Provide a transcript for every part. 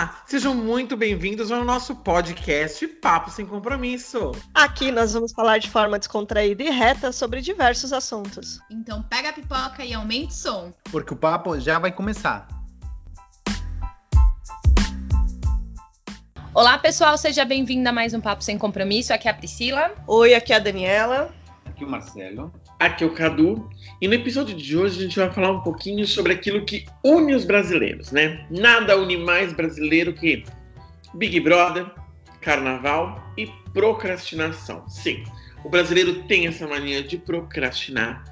Olá, sejam muito bem-vindos ao nosso podcast Papo Sem Compromisso. Aqui nós vamos falar de forma descontraída e reta sobre diversos assuntos. Então pega a pipoca e aumente o som. Porque o papo já vai começar. Olá, pessoal, seja bem-vindo a mais um Papo Sem Compromisso. Aqui é a Priscila. Oi, aqui é a Daniela. Aqui o Marcelo. Aqui é o Cadu. E no episódio de hoje a gente vai falar um pouquinho sobre aquilo que une os brasileiros, né? Nada une mais brasileiro que Big Brother, carnaval e procrastinação. Sim, o brasileiro tem essa mania de procrastinar.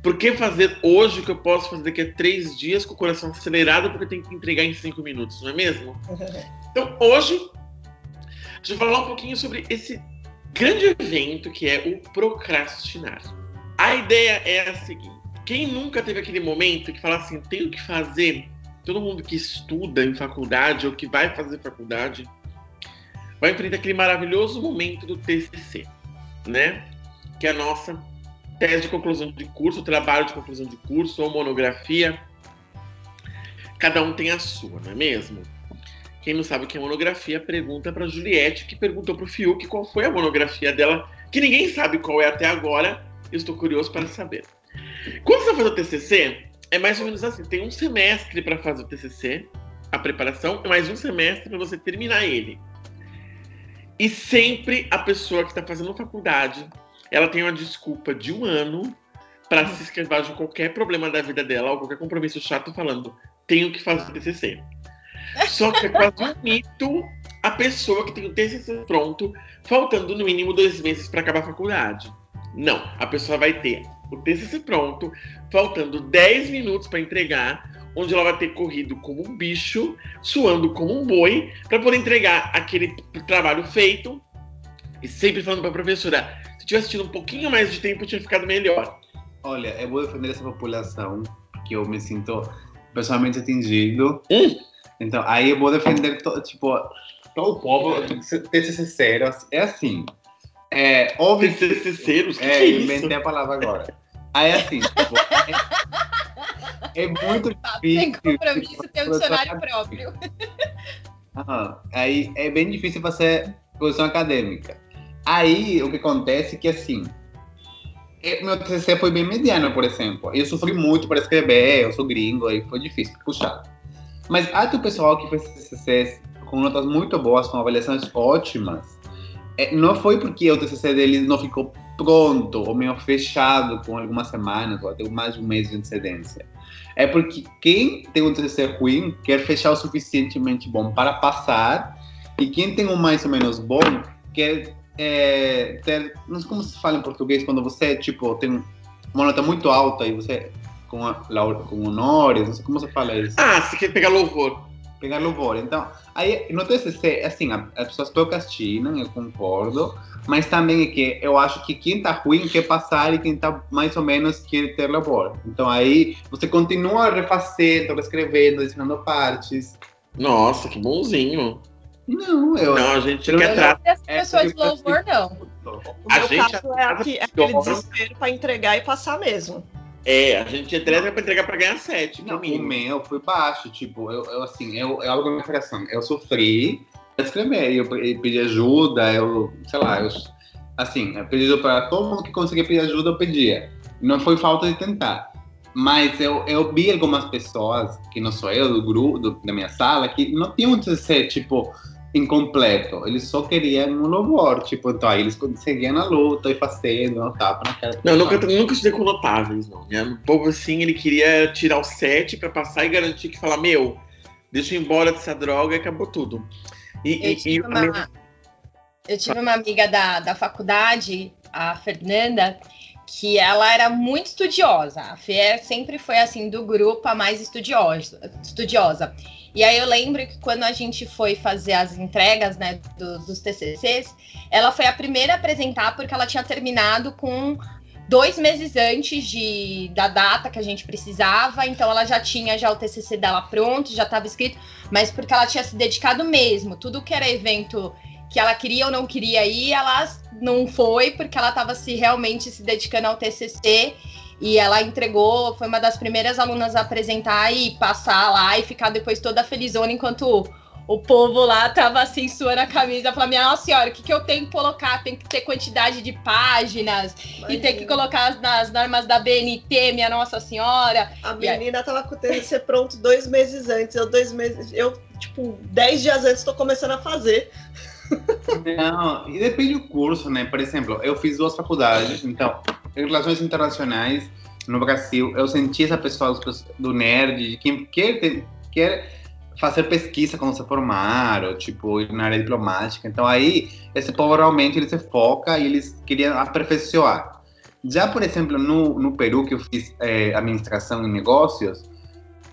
Por que fazer hoje o que eu posso fazer daqui a três dias com o coração acelerado porque eu tenho que entregar em cinco minutos, não é mesmo? Então hoje a gente vai falar um pouquinho sobre esse grande evento que é o procrastinar. A ideia é a seguinte: quem nunca teve aquele momento que fala assim, tenho que fazer, todo mundo que estuda em faculdade ou que vai fazer faculdade, vai enfrentar aquele maravilhoso momento do TCC, né? Que é a nossa tese de conclusão de curso, trabalho de conclusão de curso ou monografia. Cada um tem a sua, não é mesmo? Quem não sabe o que é monografia, pergunta para Juliette, que perguntou para o Fiuk qual foi a monografia dela, que ninguém sabe qual é até agora, estou curioso para saber. Quando você vai fazer o TCC, é mais ou menos assim: tem um semestre para fazer o TCC, a preparação, e mais um semestre para você terminar ele. E sempre a pessoa que está fazendo faculdade, ela tem uma desculpa de um ano para se esquivar de qualquer problema da vida dela, ou qualquer compromisso chato, falando: tenho que fazer o TCC. Só que é quase um mito a pessoa que tem o TCC pronto, faltando no mínimo dois meses para acabar a faculdade. Não, a pessoa vai ter o TCC pronto, faltando 10 minutos para entregar, onde ela vai ter corrido como um bicho, suando como um boi, para poder entregar aquele trabalho feito. E sempre falando para a professora: se tivesse tido um pouquinho mais de tempo, tinha ficado melhor. Olha, eu vou defender essa população, que eu me sinto pessoalmente atingido. Hum. Então, aí eu vou defender, to, tipo, todo o povo, ser ter sincero. É assim, é, que... TCCeiros? Que É, que é isso? inventei a palavra agora. Aí, assim, tipo, é, é muito Sem difícil. Compromisso tipo, tem um dicionário próprio. Aham. Aí é bem difícil fazer produção acadêmica. Aí o que acontece é que assim, é- meu TCC foi bem mediano, por exemplo. Eu sofri muito para escrever, eu sou gringo, aí foi difícil, puxado. Mas há o pessoal que fez TCCs com notas muito boas, com avaliações ótimas. É, não foi porque o TCC deles não ficou pronto ou meio fechado com algumas semanas ou até mais de um mês de antecedência. É porque quem tem um TCC ruim quer fechar o suficientemente bom para passar e quem tem um mais ou menos bom quer é, ter, não sei como se fala em português quando você tipo tem uma nota muito alta e você com, a, com honores, não sei como você fala isso Ah, você quer pegar louvor. Pegar louvor. Então, aí no TCC, assim, a- as pessoas procrastinam, eu concordo, mas também é que eu acho que quem tá ruim quer passar e quem tá mais ou menos quer ter louvor. Então aí você continua refazendo, reescrevendo, adicionando partes. Nossa, que bonzinho. Não, eu. Não, a gente eu- quer tratar. As É, pessoas de louvor, não. O A meu gente caso é, aqui- é aquele desespero para entregar e passar mesmo. É, a gente entrega pra entregar pra ganhar sete, Não, o meu foi baixo, tipo, eu, eu assim, eu, eu abro minha coração. Eu sofri pra escrever, eu, pe- eu pedi ajuda, eu, sei lá, eu, assim, eu pedi para todo mundo que conseguia pedir ajuda, eu pedia. Não foi falta de tentar. Mas eu, eu vi algumas pessoas, que não sou eu, do grupo, do- da minha sala, que não tinham um TCC, tipo, incompleto. Eles só queriam um louvor, tipo, então aí eles conseguiam na luta e fazendo, um tapa na cara. Não, nunca, nunca estudei com notáveis, não. Né? O povo, assim, ele queria tirar o sete pra passar e garantir que falar, meu, deixa eu ir embora dessa droga e acabou tudo. E, Eu e- tive, e- uma, eu tive uma amiga da, da faculdade, a Fernanda, que ela era muito estudiosa. A Fê sempre foi, assim, do grupo a mais estudiosa. estudiosa. E aí eu lembro que quando a gente foi fazer as entregas, né, do- dos TCCs, ela foi a primeira a apresentar porque ela tinha terminado com dois meses antes de, da data que a gente precisava, então ela já tinha já o TCC dela pronto, já estava escrito, mas porque ela tinha se dedicado mesmo, tudo que era evento que ela queria ou não queria ir, ela não foi porque ela estava se realmente se dedicando ao TCC e ela entregou, foi uma das primeiras alunas a apresentar e passar lá e ficar depois toda felizona enquanto o povo lá tava assim, suando a camisa, falando, minha nossa senhora, o que, que eu tenho que colocar? Tem que ter quantidade de páginas Imagina. e tem que colocar nas normas da BNT, minha nossa senhora. A menina aí... tava com o TCC pronto dois meses antes, eu dois meses, eu, tipo, dez dias antes tô começando a fazer. Não, e depende do curso, né? Por exemplo, eu fiz duas faculdades, então, em relações internacionais, no Brasil, eu senti essa pessoa do nerd, de quem quer, ter, quer fazer pesquisa quando se formar, ou tipo, na área diplomática. Então aí, esse povo realmente ele se foca e eles queriam aperfeiçoar. Já, por exemplo, no, no Peru, que eu fiz é, administração em negócios,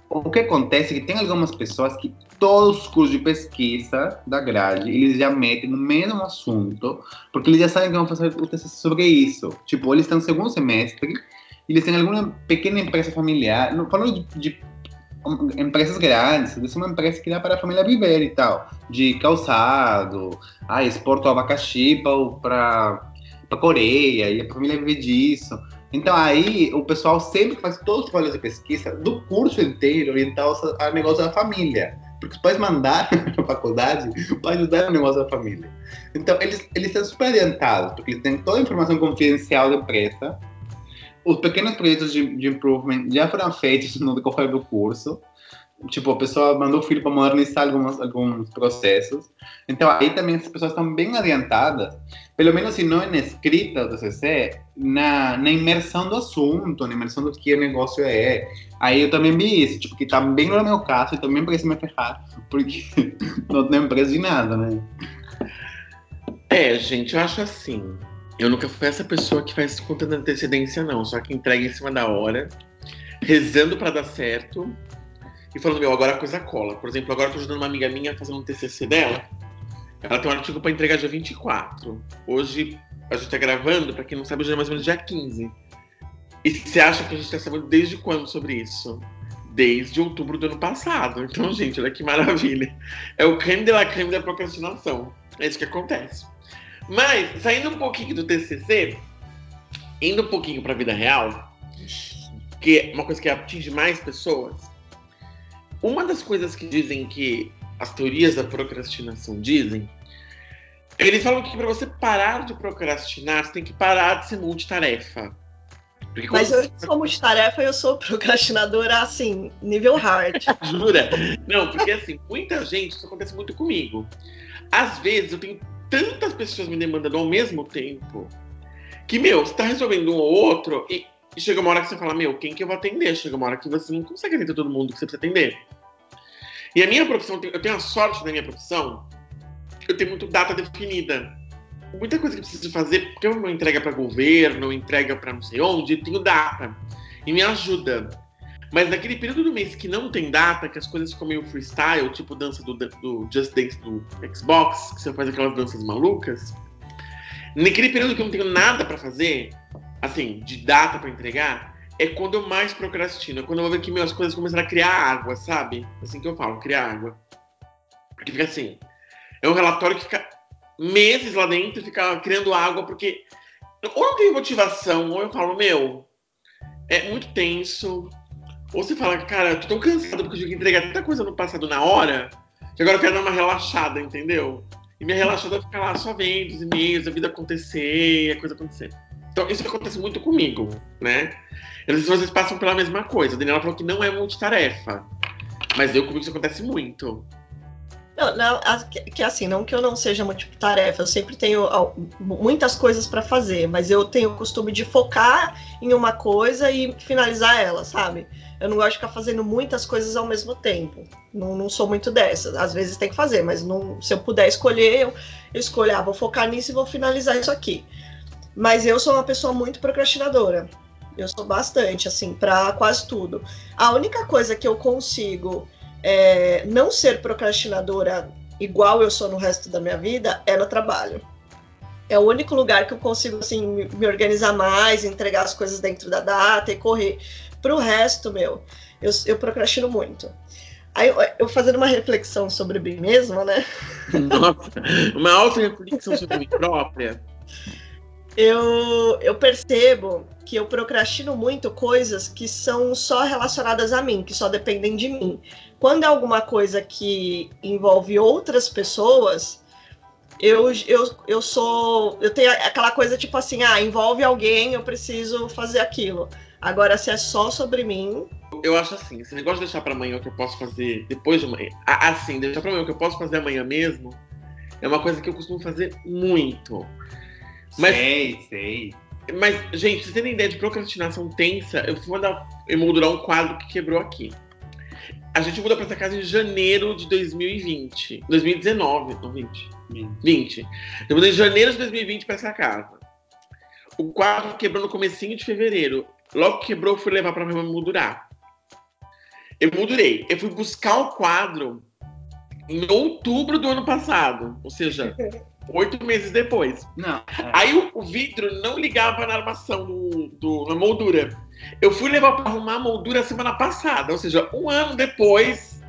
o que acontece é que tem algumas pessoas que todos os cursos de pesquisa da grade, eles já metem no mesmo assunto, porque eles já sabem que vão fazer o TCC sobre isso. Tipo, eles estão no segundo semestre, eles têm alguma pequena empresa familiar, não falando de, de empresas grandes, é uma empresa que dá para a família viver e tal, de calçado, ah, exporto abacaxi para para Coreia e a família vive disso. Então aí o pessoal sempre faz todos os trabalhos de pesquisa do curso inteiro orientado ao negócio da família. Porque os pais mandaram na faculdade para ajudar no negócio da família. Então eles, eles estão super adiantados, porque eles têm toda a informação confidencial da empresa, os pequenos projetos de, de improvement já foram feitos no decorrer do curso. Tipo, a pessoa mandou o filho para modernizar alguns, alguns processos. Então, aí também as pessoas estão bem adiantadas, pelo menos se não é na escrita do CC, na, na imersão do assunto, na imersão do que o negócio é. Aí eu também vi isso, tipo, que também não é meu caso, e também precisa me ferrar, porque não tenho empresa de nada, né? É, gente, eu acho assim. Eu nunca fui essa pessoa que faz conta de antecedência, não. Só que entrega em cima da hora, rezando para dar certo e falando, meu, agora a coisa cola. Por exemplo, agora eu tô ajudando uma amiga minha fazendo um TCC dela. Ela tem um artigo para entregar dia 24. Hoje, a gente tá gravando, para quem não sabe, hoje é mais ou menos dia 15. E você acha que a gente tá sabendo desde quando sobre isso? Desde outubro do ano passado. Então, gente, olha que maravilha. É o creme de la creme da procrastinação. É isso que acontece. Mas, saindo um pouquinho do TCC, indo um pouquinho para a vida real, que é uma coisa que atinge mais pessoas, uma das coisas que dizem que as teorias da procrastinação dizem, eles falam que para você parar de procrastinar, você tem que parar de ser multitarefa. Porque Mas eu sou multitarefa e eu sou procrastinadora, assim, nível hard. Jura? Não, porque assim, muita gente, isso acontece muito comigo. Às vezes eu tenho tantas pessoas me demandando ao mesmo tempo que, meu, você tá resolvendo um ou outro e, chega uma hora que você fala, meu, quem que eu vou atender? Chega uma hora que você não consegue atender todo mundo que você precisa atender. E a minha profissão, eu tenho a sorte da minha profissão, eu tenho muito data definida. Muita coisa que eu preciso fazer, porque eu não entrega para governo, entrega para não sei onde, eu tenho data. E me ajuda. Mas naquele período do mês que não tem data, que as coisas ficam meio freestyle, tipo dança do, do Just Dance do Xbox, que você faz aquelas danças malucas. Naquele período que eu não tenho nada para fazer, assim, de data para entregar, é quando eu mais procrastino. É quando eu vejo que minhas coisas começaram a criar água, sabe? Assim que eu falo, criar água. Porque fica assim. É um relatório que fica meses lá dentro, fica criando água, porque ou não tenho motivação, ou eu falo, meu, é muito tenso, ou você fala, cara, eu tô tão cansado porque eu tive que entregar tanta coisa no passado na hora, que agora eu quero dar uma relaxada, entendeu? E minha relaxada é ficar lá só vendo os e-mails, a vida acontecer, a coisa acontecer. Então, isso acontece muito comigo, né? Eu não sei se vocês passam pela mesma coisa. A Daniela falou que não é multitarefa. Mas eu comigo isso acontece muito. Não, não, que assim, não que eu não seja multitarefa, eu sempre tenho muitas coisas para fazer, mas eu tenho o costume de focar em uma coisa e finalizar ela, sabe? Eu não gosto de ficar fazendo muitas coisas ao mesmo tempo. Não, não sou muito dessa. Às vezes tem que fazer, mas não, se eu puder escolher, eu, eu escolho, ah, vou focar nisso e vou finalizar isso aqui. Mas eu sou uma pessoa muito procrastinadora. Eu sou bastante, assim, para quase tudo. A única coisa que eu consigo é, não ser procrastinadora igual eu sou no resto da minha vida é no trabalho. É o único lugar que eu consigo, assim, me organizar mais, entregar as coisas dentro da data e correr. Pro resto, meu, eu, eu procrastino muito. Aí eu fazendo uma reflexão sobre mim mesma, né? Nossa, uma auto-reflexão sobre mim própria. Eu, eu percebo que eu procrastino muito coisas que são só relacionadas a mim, que só dependem de mim. Quando é alguma coisa que envolve outras pessoas, eu, eu, eu sou. Eu tenho aquela coisa tipo assim, ah, envolve alguém, eu preciso fazer aquilo. Agora, se é só sobre mim. Eu acho assim, esse negócio de deixar para amanhã o que eu posso fazer depois de amanhã. Assim, deixar para amanhã o que eu posso fazer amanhã mesmo é uma coisa que eu costumo fazer muito. Mas, sei, sei. Mas, gente, vocês têm ideia de procrastinação tensa? Eu fui mandar emoldurar um quadro que quebrou aqui. A gente mudou pra essa casa em janeiro de 2020. 2019, não 20. 20. 20. Eu mudei em janeiro de 2020 pra essa casa. O quadro quebrou no comecinho de fevereiro. Logo que quebrou, eu fui levar pra minha mãe moldurar. Eu moldurei. Eu fui buscar o quadro em outubro do ano passado. Ou seja, oito meses depois. Não. É. Aí o, o, vidro não ligava na armação do, do, na moldura. Eu fui levar para arrumar a moldura semana passada, ou seja, um ano depois,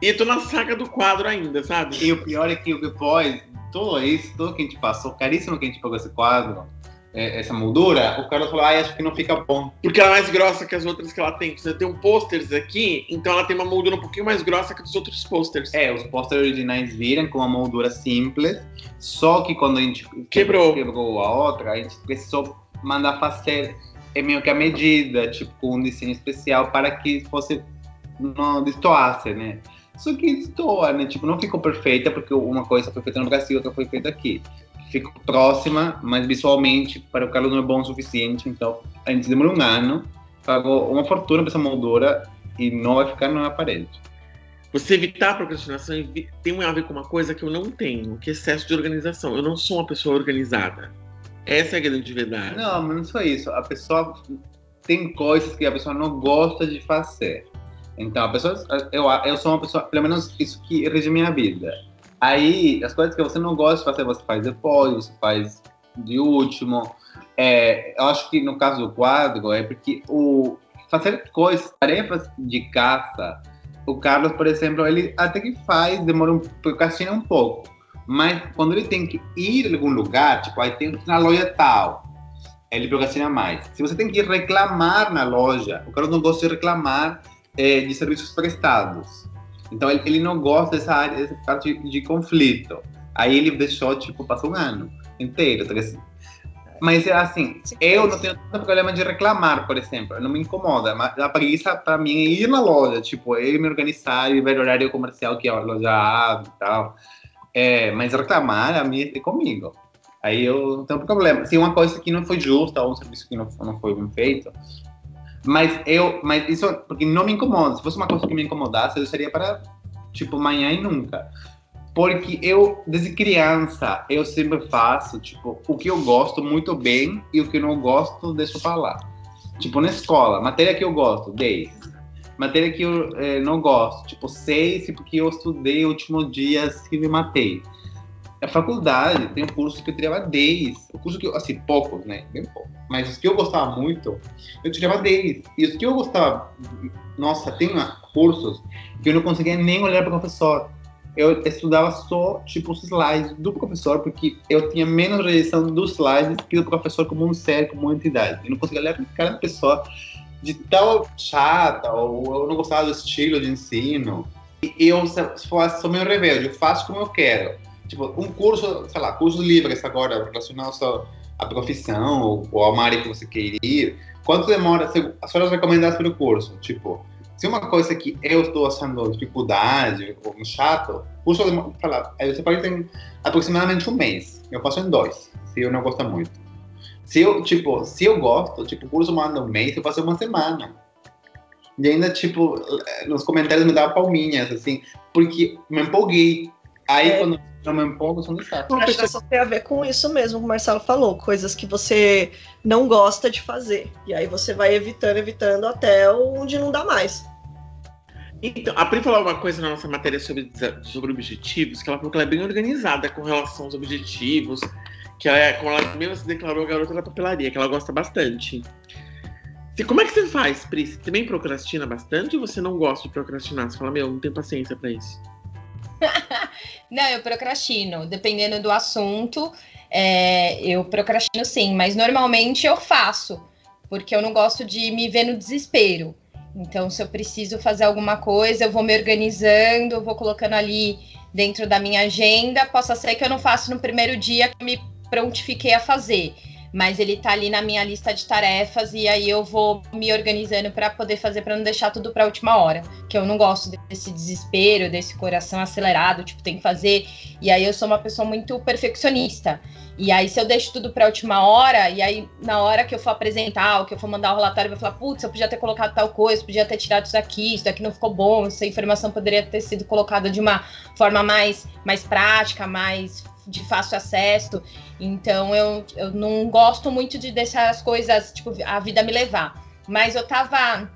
e tô na saga do quadro ainda, sabe? E o pior é que depois, tudo isso, tudo que a gente passou, caríssimo que a gente pagou esse quadro, é, essa moldura, o Carlos falou, ah, acho que não fica bom. Porque ela é mais grossa que as outras que ela tem. Você tem um pôsteres aqui, então ela tem uma moldura um pouquinho mais grossa que os outros pôsteres. É, os pôsteres originais viram com uma moldura simples, só que quando a gente quebrou, quebrou a outra, a gente precisou mandar fazer é meio que a medida, tipo, um desenho especial para que fosse não destoasse, né? Só que destoa, né? Tipo, não ficou perfeita, porque uma coisa foi feita no Brasil, outra foi feita aqui ficou próxima, mas visualmente para o Carlos não é bom o suficiente. Então a gente demorou um ano, pagou uma fortuna para essa moldura e não vai ficar na parede. Você evitar a procrastinação tem a ver com uma coisa que eu não tenho, que é excesso de organização. Eu não sou uma pessoa organizada. Essa é a grande verdade. Não, mas não só isso. A pessoa tem coisas que a pessoa não gosta de fazer. Então, a pessoa, eu, eu sou uma pessoa, pelo menos isso que rege minha vida. Aí, as coisas que você não gosta de fazer, você faz depois, você faz de último. É, eu acho que no caso do quadro, é porque o fazer coisas, tarefas de casa, o Carlos, por exemplo, ele até que faz, demora um procrastina um pouco. Mas quando ele tem que ir a algum lugar, tipo, aí tem na loja tal, ele procrastina mais. Se você tem que reclamar na loja, o Carlos não gosta de reclamar é, de serviços prestados. Então ele, ele não gosta dessa área, dessa parte de, de, conflito. Aí ele deixou, tipo, passou um ano inteiro. Tá mas é assim, eu não tenho tanto problema de reclamar, por exemplo, não me incomoda. Mas a preguiça para mim é ir na loja, tipo, eu me organizar e ver o horário comercial que a loja abre e tal. É, mas reclamar a mim é comigo. Aí eu não tenho problema. Se uma coisa que não foi justa ou um serviço que não, não foi bem feito, mas eu, mas isso porque não me incomoda. Se fosse uma coisa que me incomodasse, eu seria para tipo amanhã e nunca. Porque eu desde criança eu sempre faço tipo o que eu gosto muito bem e o que eu não gosto deixo para lá. Tipo na escola, matéria que eu gosto, 10. Matéria que eu eh, não gosto, tipo 6, porque eu estudei o último dia que me matei. A faculdade tem um curso que eu tirava 10. O curso que eu, assim, poucos, né? Bem pouco. Mas os que eu gostava muito, eu tirava 10. E os que eu gostava, nossa, tem cursos que eu não conseguia nem olhar para o professor. Eu estudava só, tipo, os slides do professor, porque eu tinha menos rejeição dos slides que do professor como um ser, como uma entidade. Eu não conseguia olhar para cada pessoa de tão chata, ou eu não gostava do estilo de ensino. E eu, sou meio rebelde, eu faço como eu quero tipo, um curso, sei lá, cursos livres agora, relacionado à profissão ou, ou ao área que você quer ir, quanto demora, as horas recomendadas pelo curso? Tipo, se uma coisa que eu estou achando dificuldade ou chato, curso, sei lá, você pode ter aproximadamente um mês. Eu faço em dois, se eu não gosto muito. Se eu, tipo, se eu gosto, tipo, o curso manda um mês, eu faço uma semana. E ainda, tipo, nos comentários me dava palminhas, assim, porque me empolguei. Aí, é. quando eu me empolgo, são chato. Acho que só tem a ver com isso mesmo que o Marcelo falou, coisas que você não gosta de fazer. E aí você vai evitando, evitando até onde não dá mais. Então, a Pri falou uma coisa na nossa matéria sobre, sobre objetivos, que ela falou que ela é bem organizada com relação aos objetivos, que ela é, como ela mesmo se declarou, garota da papelaria, que ela gosta bastante. E como é que você faz, Pri? Você também procrastina bastante ou você não gosta de procrastinar? Você fala, meu, não tenho paciência para isso. não, eu procrastino, dependendo do assunto. é, eu procrastino sim, mas normalmente eu faço, porque eu não gosto de me ver no desespero. Então, se eu preciso fazer alguma coisa, eu vou me organizando, eu vou colocando ali dentro da minha agenda. Possa ser que eu não faça no primeiro dia que eu me prontifiquei a fazer, mas ele tá ali na minha lista de tarefas e aí eu vou me organizando para poder fazer para não deixar tudo para última hora, que eu não gosto desse desespero, desse coração acelerado, tipo, tem que fazer. E aí eu sou uma pessoa muito perfeccionista. E aí, se eu deixo tudo para última hora, e aí, na hora que eu for apresentar, ou que eu for mandar o relatório, eu vou falar: putz, eu podia ter colocado tal coisa, podia ter tirado isso aqui, isso aqui não ficou bom, essa informação poderia ter sido colocada de uma forma mais, mais prática, mais de fácil acesso. Então, eu, eu não gosto muito de deixar as coisas, tipo, a vida me levar. Mas eu tava.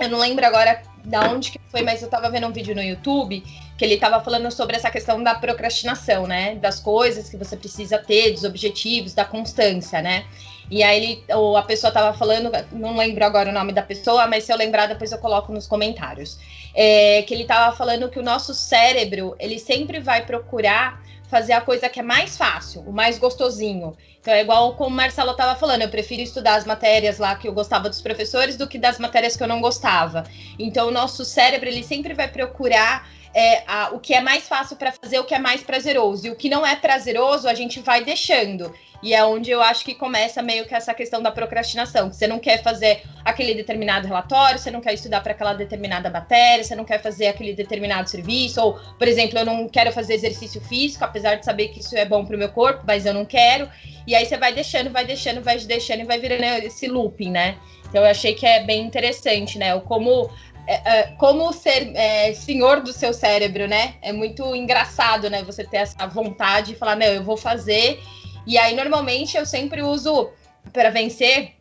Eu não lembro agora da onde que foi, mas eu tava vendo um vídeo no YouTube que ele estava falando sobre essa questão da procrastinação, né? Das coisas que você precisa ter, dos objetivos, da constância, né? E aí ele, ou a pessoa estava falando, não lembro agora o nome da pessoa, mas se eu lembrar depois eu coloco nos comentários. É, que ele estava falando que o nosso cérebro ele sempre vai procurar fazer a coisa que é mais fácil, o mais gostosinho. Então é igual como o Marcelo estava falando, eu prefiro estudar as matérias lá que eu gostava dos professores do que das matérias que eu não gostava. Então o nosso cérebro ele sempre vai procurar é, a, o que é mais fácil para fazer, o que é mais prazeroso. E o que não é prazeroso, a gente vai deixando. E é onde eu acho que começa meio que essa questão da procrastinação. Que você não quer fazer aquele determinado relatório, você não quer estudar para aquela determinada matéria, você não quer fazer aquele determinado serviço. Ou, por exemplo, eu não quero fazer exercício físico, apesar de saber que isso é bom para o meu corpo, mas eu não quero. E aí você vai deixando, vai deixando, vai deixando e vai virando esse looping, né? Então eu achei que é bem interessante, né? Como é, é, como ser é, senhor do seu cérebro, né? É muito engraçado, né? Você ter essa vontade de falar, não, eu vou fazer. E aí, normalmente, eu sempre uso para vencer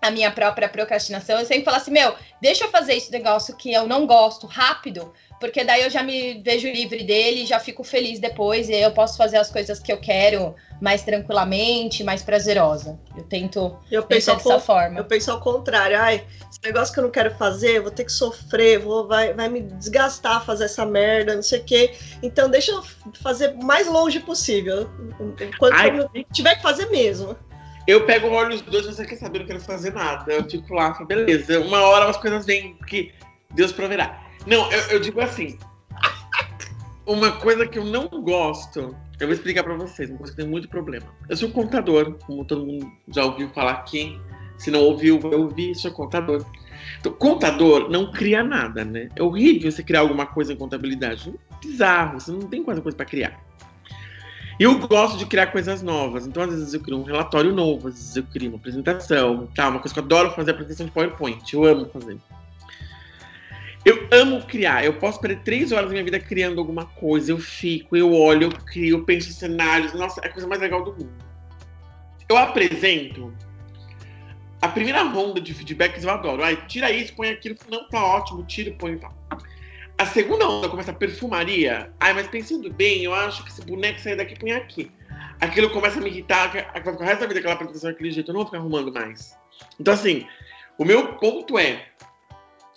a minha própria procrastinação. Eu sempre falo assim, meu, deixa eu fazer esse negócio que eu não gosto rápido, porque daí eu já me vejo livre dele, já fico feliz depois e eu posso fazer as coisas que eu quero mais tranquilamente, mais prazerosa. Eu tento eu penso dessa forma. Eu penso ao contrário, ai, esse negócio que eu não quero fazer, vou ter que sofrer, vou vai, vai me desgastar fazer essa merda, não sei o quê. Então deixa eu fazer o mais longe possível. Quando eu tiver que fazer mesmo. Eu pego o olho dos dois, você quer saber, não quero fazer nada. Eu fico lá, beleza. Uma hora as coisas vêm, porque Deus proverá. Não, eu, eu, digo assim. Uma coisa que eu não gosto, eu vou explicar para vocês, uma coisa que tem muito problema. Eu sou contador, como todo mundo já ouviu falar aqui. Se não ouviu, vai ouvir, sou contador. Então, contador não cria nada, né? É horrível você criar alguma coisa em contabilidade. Bizarro, você não tem quase coisa para criar. Eu gosto de criar coisas novas, então às vezes eu crio um relatório novo, às vezes eu crio uma apresentação, tá? Uma coisa que eu adoro fazer é apresentação de PowerPoint, eu amo fazer. Eu amo criar. Eu posso perder três horas da minha vida criando alguma coisa. Eu fico, eu olho, eu crio, eu penso em cenários. Nossa, é a coisa mais legal do mundo. Eu apresento. A primeira ronda de feedbacks eu adoro. Ai, tira isso, põe aquilo. Não, tá ótimo, tira, põe e tal. A segunda onda começa a perfumaria. Ai, mas pensando bem, eu acho que esse boneco sair daqui põe aqui. Aquilo começa a me irritar, vai ficar o resto da vida aquela apresentação daquele jeito, eu não vou ficar arrumando mais. Então, assim, o meu ponto é: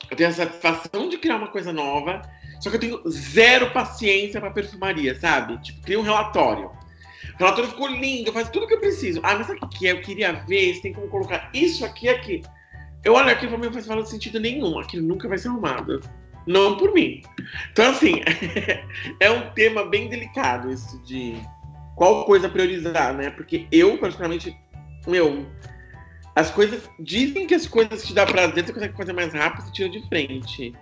eu tenho a satisfação de criar uma coisa nova, só que eu tenho zero paciência para perfumaria, sabe? Tipo, cria um relatório. O relatório ficou lindo, faz tudo que eu preciso. Ah, mas sabe o que é? Eu queria ver se tem como colocar isso aqui aqui. Eu olho aqui e mim não faz sentido nenhum. Aquilo nunca vai ser arrumado. Não por mim. Então, assim, é um tema bem delicado esse de qual coisa priorizar, né? Porque eu, particularmente, meu, as coisas. Dizem que as coisas que te dá prazer, você consegue fazer mais rápido, você tira de frente.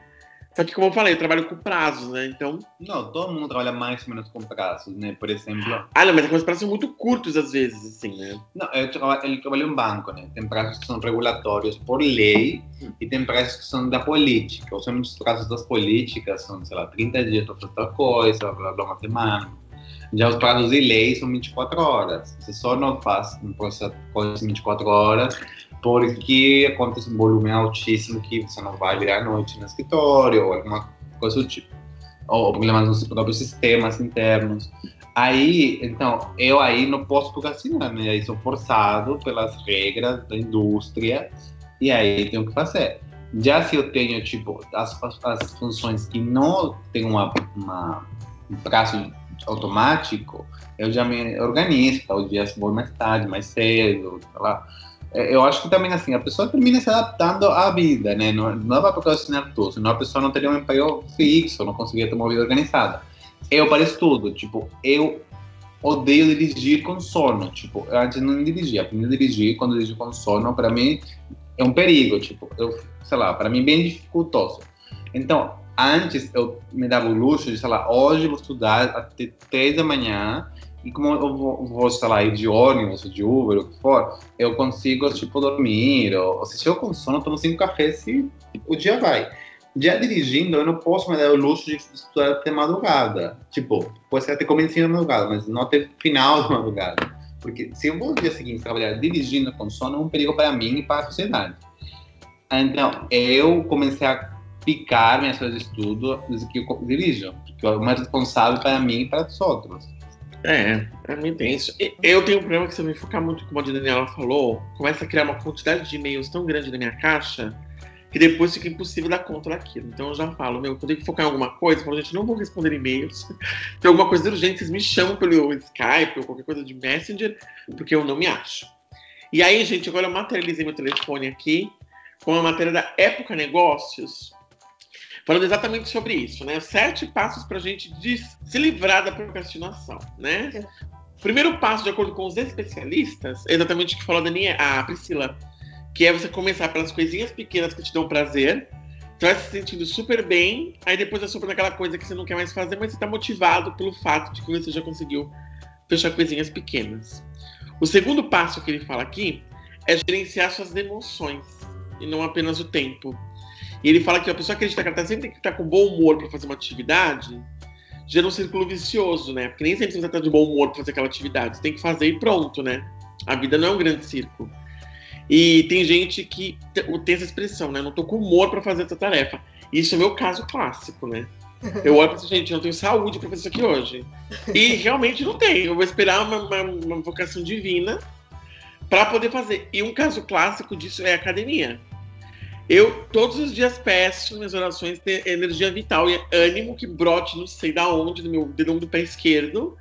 Só que, como eu falei, eu trabalho com prazos, né? Então. Não, todo mundo trabalha mais ou menos com prazos, né? Por exemplo. Ah, não, mas os prazos são muito curtos às vezes, assim, né? Não, eu trabalho, eu trabalho em banco, né? Tem prazos que são regulatórios por lei e tem prazos que são da política. Os os prazos das políticas são, sei lá, 30 dias para fazer tal coisa, blá, blá, uma semana. Já os prazos de lei são 24 horas. Você só não faz um processo de 24 horas porque acontece um volume altíssimo que você não vai virar à noite no escritório ou alguma coisa do tipo. Ou problemas nos próprios sistemas internos. Aí, então, eu aí não posso procrastinar, né? Aí sou forçado pelas regras da indústria e aí tenho que fazer. Já se eu tenho, tipo, as, as funções que não tem uma, uma um prazo automático, eu já me organizo, tal tá? dia vou mais tarde, mais cedo, sei lá. É, eu acho que também assim, a pessoa termina se adaptando à vida, né? Não, não é para procrastinar tudo, senão a pessoa não teria um emprego fixo, não conseguiria ter uma vida organizada. Eu pareço tudo, tipo, eu odeio dirigir com sono, tipo, eu antes não dirigia, aprendi a dirigir, quando dirijo com sono, para mim é um perigo, tipo, eu, sei lá, para mim bem dificultoso. Então, antes eu me dava o luxo de, lá, hoje vou estudar até três da manhã, e como eu vou, vou, sei lá, ir de ônibus, de Uber, o que for, eu consigo, tipo, dormir, ou, ou se eu com sono, tomo cinco cafés e o dia vai. Já dirigindo, eu não posso me dar o luxo de estudar até madrugada. Tipo, pode ser até comecinho da madrugada, mas não até final da madrugada. Porque se eu vou no dia seguinte trabalhar dirigindo com sono, é um perigo para mim e para a sociedade. Então, eu comecei a coisas de estudo que eu dirijo, porque é mais responsável para mim e para os outros. É, é muito intenso. Eu tenho um problema que se eu me focar muito, como a Daniela falou, começa a criar uma quantidade de e-mails tão grande na minha caixa que depois fica impossível dar conta daquilo. Então eu já falo, meu, eu tenho que focar em alguma coisa, eu falo, gente, não vou responder e-mails. Tem alguma coisa urgente, vocês me chamam pelo Skype ou qualquer coisa de Messenger, porque eu não me acho. E aí, gente, agora eu materializei meu telefone aqui com a matéria da Época Negócios, falando exatamente sobre isso, né? Sete passos para a gente se livrar da procrastinação, né? O primeiro passo, de acordo com os especialistas, é exatamente o que falou a, Daniela, a Priscila, que é você começar pelas coisinhas pequenas que te dão prazer, você vai se sentindo super bem, aí depois é super aquela coisa que você não quer mais fazer, mas você está motivado pelo fato de que você já conseguiu fechar coisinhas pequenas. O segundo passo que ele fala aqui é gerenciar suas emoções e não apenas o tempo. E ele fala que a pessoa acredita que ela tá sempre tem que estar com bom humor para fazer uma atividade, gera um círculo vicioso, né? Porque nem sempre você está de bom humor para fazer aquela atividade. Você tem que fazer e pronto, né? A vida não é um grande círculo. E tem gente que tem essa expressão, né? Não tô com humor para fazer essa tarefa. Isso é meu caso clássico, né? Eu olho para essa gente, eu não tenho saúde para fazer isso aqui hoje. E realmente não tenho. Eu vou esperar uma, uma, uma vocação divina para poder fazer. E um caso clássico disso é a academia. Eu todos os dias peço minhas orações ter energia vital e ânimo que brote, não sei da onde, do meu dedão do pé esquerdo,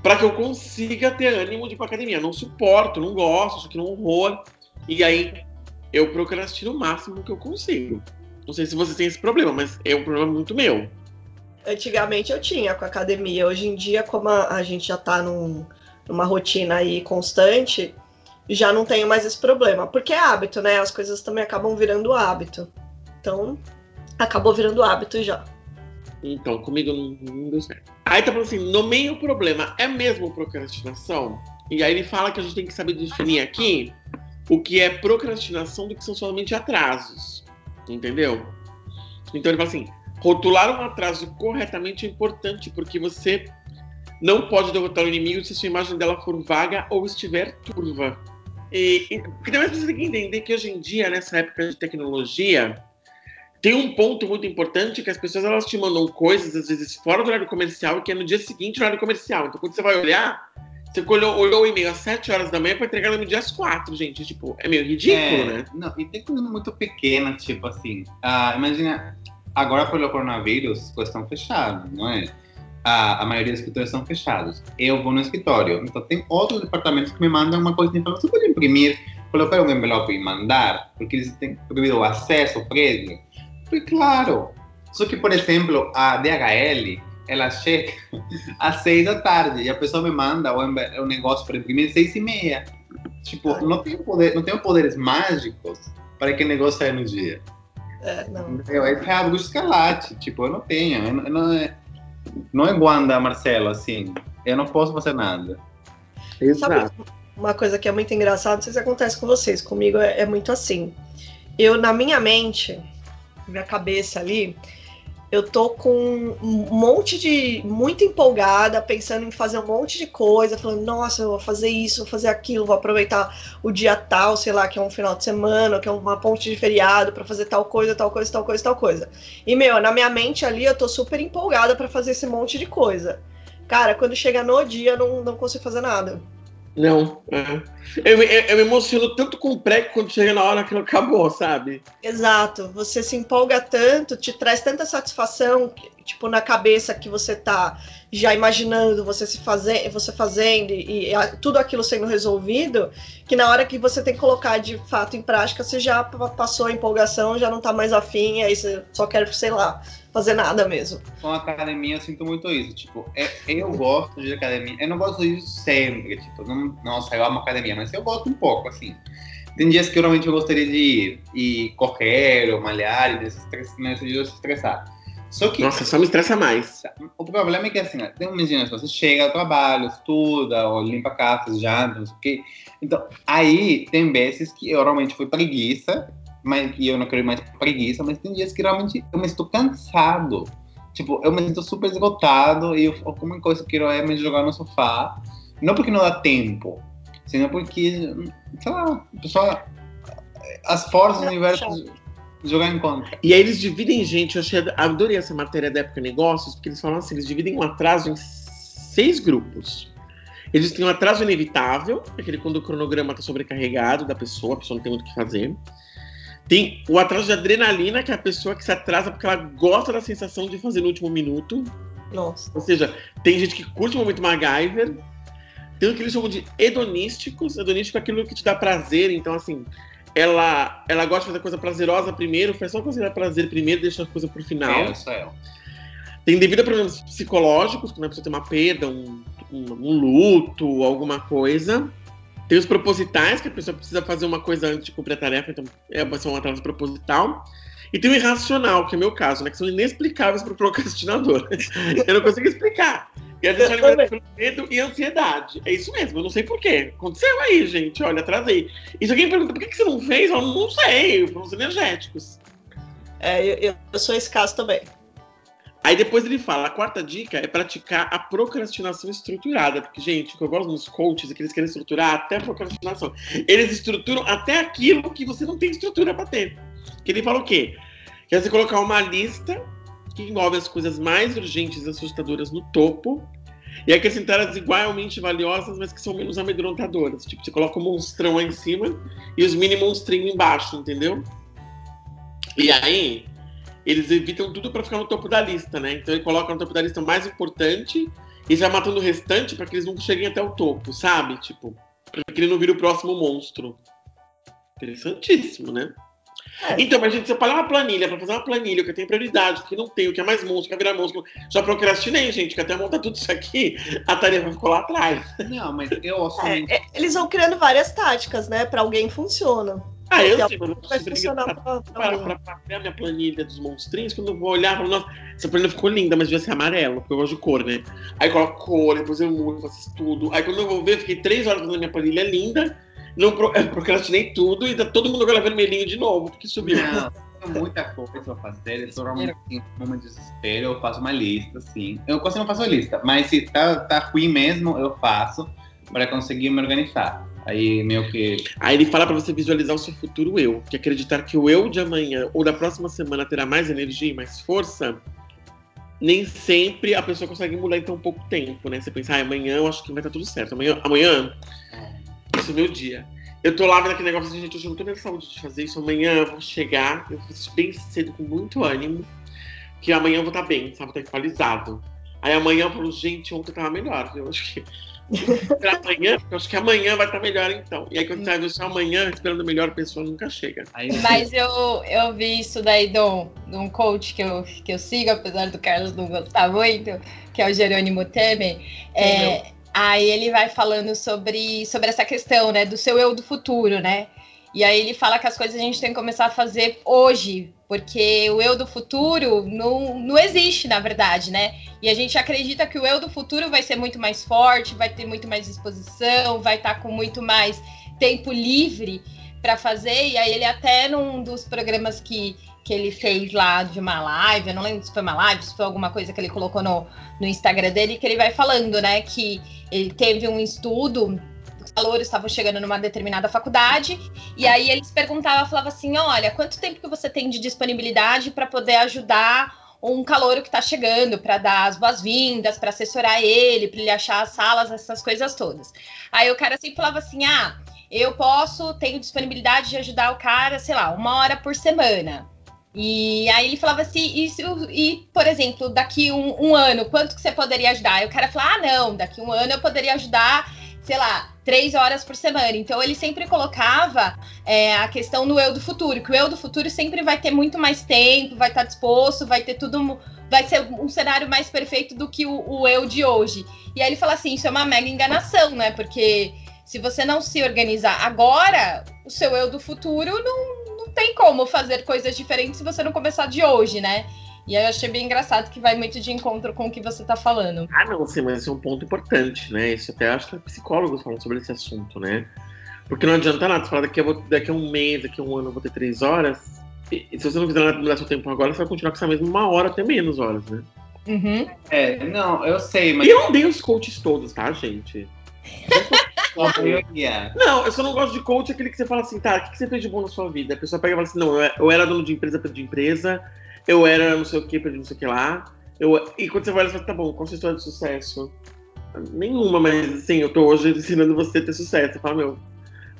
para que eu consiga ter ânimo de ir pra academia. Não suporto, não gosto, que não é horror. E aí eu procrastino o máximo que eu consigo. Não sei se você tem esse problema, mas é um problema muito meu. Antigamente eu tinha com a academia. Hoje em dia, como a, a gente já tá num, numa rotina aí constante, já não tenho mais esse problema. Porque é hábito, né? As coisas também acabam virando hábito. Então, acabou virando hábito já. Então, comigo não, não deu certo. Aí tá falando assim, nomeia o problema. É mesmo procrastinação? E aí ele fala que a gente tem que saber definir aqui o que é procrastinação do que são somente atrasos. Entendeu? Então ele fala assim, rotular um atraso corretamente é importante, porque você não pode derrotar o inimigo se sua imagem dela for vaga ou estiver turva. E, e, porque também você tem que entender que hoje em dia, nessa época de tecnologia, tem um ponto muito importante que as pessoas elas te mandam coisas, às vezes, fora do horário comercial que é no dia seguinte no horário comercial. Então, quando você vai olhar, você olhou, olhou o e-mail às 7 horas da manhã para entregar no dia às 4, gente. Tipo, é meio ridículo, é, né? Não, e tem coisa muito pequena, tipo assim. Ah, imagina, agora pelo coronavírus, as coisas estão fechadas, não é? A, a maioria dos escritórios são fechados. Eu vou no escritório, então tem outros departamentos que me mandam uma coisa e falam, você pode imprimir, colocar um envelope e mandar, porque eles têm proibido o acesso ao prédio. Falei, claro. Só que, por exemplo, a DHL, ela chega às seis da tarde e a pessoa me manda o, negócio para imprimir às seis e meia. Tipo, não tenho, poder, não tenho poderes mágicos para que o negócio saia no dia. É, não. É algo escalate, tipo, eu não tenho. Eu não, eu não, é, não é Wanda, Marcelo, assim. Eu não posso fazer nada. Exato. Sabe uma coisa que é muito engraçada, não sei se acontece com vocês, comigo é, é muito assim. Eu, na minha mente, minha cabeça ali, eu tô com um monte de. muito empolgada, pensando em fazer um monte de coisa, falando, nossa, eu vou fazer isso, vou fazer aquilo, vou aproveitar o dia tal, sei lá, que é um final de semana, que é uma ponte de feriado, para fazer tal coisa, tal coisa, tal coisa, tal coisa. E, meu, na minha mente ali, eu tô super empolgada para fazer esse monte de coisa. Cara, quando chega no dia, eu não, não consigo fazer nada. Não. É. Eu, eu, eu, me emociono tanto com o pré que quando chega na hora que acabou, sabe? Exato. Você se empolga tanto, te traz tanta satisfação, tipo, na cabeça que você tá já imaginando você se fazer, você fazendo e, e, tudo aquilo sendo resolvido, que na hora que você tem que colocar de fato em prática, você já passou a empolgação, já não tá mais afim, aí você só quer, sei lá, fazer nada mesmo. Com a academia eu sinto muito isso, tipo, é, eu gosto de academia, eu não gosto disso sempre, tipo, não, nossa, eu amo academia, mas eu gosto um pouco, assim. Tem dias que realmente eu gostaria de ir, e correr ou malhar, e eu se estressar. Só que. Nossa, só me estressa mais. O problema é que assim, tem um dia você chega ao trabalho, estuda, ou limpa a casa, janta, não sei o quê. Então, aí tem vezes que eu realmente fui preguiça, mas e eu não quero mais preguiça, mas tem dias que realmente eu me estou cansado. Tipo, eu me sinto super esgotado e eu, alguma coisa que eu quero é me jogar no sofá. Não porque não dá tempo, senão porque, sei lá, pessoal, as forças do universo jogar em conta. E aí eles dividem, gente, eu achei, adorei essa matéria da época negócios, porque eles falam assim, eles dividem um atraso em seis grupos. Eles têm um atraso inevitável, aquele quando o cronograma está sobrecarregado da pessoa, a pessoa não tem muito o que fazer. Tem o atraso de adrenalina, que é a pessoa que se atrasa porque ela gosta da sensação de fazer no último minuto. Nossa. Ou seja, tem gente que curte o momento MacGyver. Tem o que eles chamam de hedonísticos. Hedonístico é aquilo que te dá prazer. Então, assim, ela, ela gosta de fazer coisa prazerosa primeiro, faz só coisa prazer primeiro, deixa a coisa pro final. É, é. Tem devido a problemas psicológicos, quando a pessoa tem uma perda, um, um, um, luto, alguma coisa. Tem os propositais, que a pessoa precisa fazer uma coisa antes de cumprir a tarefa, então é só um atraso proposital. E tem o irracional, que é o meu caso, né? Que são inexplicáveis para o procrastinador. eu não consigo explicar. E a gente pelo medo e ansiedade. É isso mesmo, eu não sei porquê. Aconteceu aí, gente. Olha, atrasei. E se alguém pergunta por que você não fez, eu não sei, os energéticos. É, eu, eu sou esse caso também. Aí depois ele fala, a quarta dica é praticar a procrastinação estruturada. Porque, gente, o que eu gosto dos coaches é que eles querem estruturar até a procrastinação. Eles estruturam até aquilo que você não tem estrutura para ter. Que ele fala o quê? Que é você colocar uma lista que envolve as coisas mais urgentes e assustadoras no topo e acrescentar as igualmente valiosas, mas que são menos amedrontadoras. Tipo, você coloca o um monstrão lá em cima e os mini monstrinhos embaixo, entendeu? E aí, eles evitam tudo para ficar no topo da lista, né? Então ele coloca no topo da lista o mais importante e já matando o restante para que eles não cheguem até o topo, sabe? Tipo, para que ele não vire o próximo monstro. Interessantíssimo, né? É. Então, mas a gente separa uma planilha para fazer uma planilha que tem prioridade, que não tem, o que é mais monstro, que é virar monstro. Já procrastinei, gente, que até montar tudo isso aqui, a tarefa ficou lá atrás. Não, mas eu é, é, Eles vão criando várias táticas, né? Para alguém funciona. Ah, eu sei, mas vai funcionar pra, pra, pra, minha planilha dos monstrinhos, quando eu vou olhar, falo, nossa, essa planilha ficou linda, mas devia ser amarelo, porque eu gosto de cor, né? Aí eu coloco cor, depois eu mudo, faço tudo. Aí quando eu vou ver, eu fiquei três horas fazendo minha planilha linda, não pro, procrastinei tudo e tá todo mundo agora vermelhinho de novo, porque subiu. Não, tenho muita coisa pra fazer, eu tô realmente em momento de desespero, eu faço uma lista, assim. Eu quase não faço lista, mas se tá, tá ruim mesmo, eu faço para conseguir me organizar. Aí meio que. Aí ele fala para você visualizar o seu futuro eu, que acreditar que o eu de amanhã ou da próxima semana terá mais energia e mais força. Nem sempre a pessoa consegue mudar em tão pouco tempo, né? Você pensa, ah, amanhã eu acho que vai estar tudo certo. Amanhã, amanhã é o meu dia. Eu tô lá vendo aquele negócio assim, gente, hoje eu não tô nem saúde de fazer isso. Amanhã eu vou chegar, eu isso bem cedo, com muito ânimo, que amanhã eu vou estar tá bem, sabe? Tá equalizado. Aí amanhã eu falo, gente, ontem tava melhor. Eu acho que. pra amanhã, eu acho que amanhã vai estar tá melhor então. E aí quando você vai ver só amanhã, esperando melhor, a pessoa nunca chega. Mas eu, eu vi isso daí de um, coach que eu, que eu sigo, apesar do Carlos não gostar muito, que é o Jerônimo Temer. É, Aí ele vai falando sobre, sobre essa questão, né, do seu eu do futuro, né? E aí ele fala que as coisas a gente tem que começar a fazer hoje, porque o eu do futuro não, não existe, na verdade, né? E a gente acredita que o eu do futuro vai ser muito mais forte, vai ter muito mais disposição, vai estar tá com muito mais tempo livre para fazer. E aí ele até num dos programas que que ele fez lá de uma live, eu não lembro se foi uma live, se foi alguma coisa que ele colocou no, no Instagram dele, que ele vai falando, né, que ele teve um estudo, os calouros estavam chegando numa determinada faculdade, e aí eles perguntavam, falava assim, olha, quanto tempo que você tem de disponibilidade para poder ajudar um calouro que está chegando, para dar as boas-vindas, para assessorar ele, para ele achar as salas, essas coisas todas. Aí o cara sempre falava assim, ah, eu posso, tenho disponibilidade de ajudar o cara, sei lá, uma hora por semana. E aí ele falava assim, e, por exemplo, daqui um, um, ano, quanto que você poderia ajudar? E o cara falava, ah, não, daqui um ano eu poderia ajudar, sei lá, três horas por semana. Então ele sempre colocava é, a questão no eu do futuro, que o eu do futuro sempre vai ter muito mais tempo, vai estar disposto, vai ter tudo, vai ser um cenário mais perfeito do que o, o eu de hoje. E aí ele fala assim, isso é uma mega enganação, né? Porque se você não se organizar agora, o seu eu do futuro não tem como fazer coisas diferentes se você não começar de hoje, né? E aí eu achei bem engraçado que vai muito de encontro com o que você tá falando. Ah, não, sim, mas esse é um ponto importante, né? Isso até acho que psicólogos falam sobre esse assunto, né? Porque não adianta nada, você falar daqui a, daqui a um mês, daqui a um ano eu vou ter três horas. E, se você não fizer nada mudar seu tempo agora, você vai continuar com essa mesma uma hora, até menos horas, né? Uhum. É, não, eu sei, mas. E eu odeio os coaches todos, tá, gente? Não, eu só não gosto de coach aquele que você fala assim, tá, o que você fez de bom na sua vida? A pessoa pega e fala assim, não, eu era dono de empresa, perdi empresa, eu era não sei o que, perdi não sei o que lá. Eu... E quando você vai, você fala, tá bom, qual a sua história de sucesso? Nenhuma, mas assim, eu tô hoje ensinando você a ter sucesso. Você fala, meu,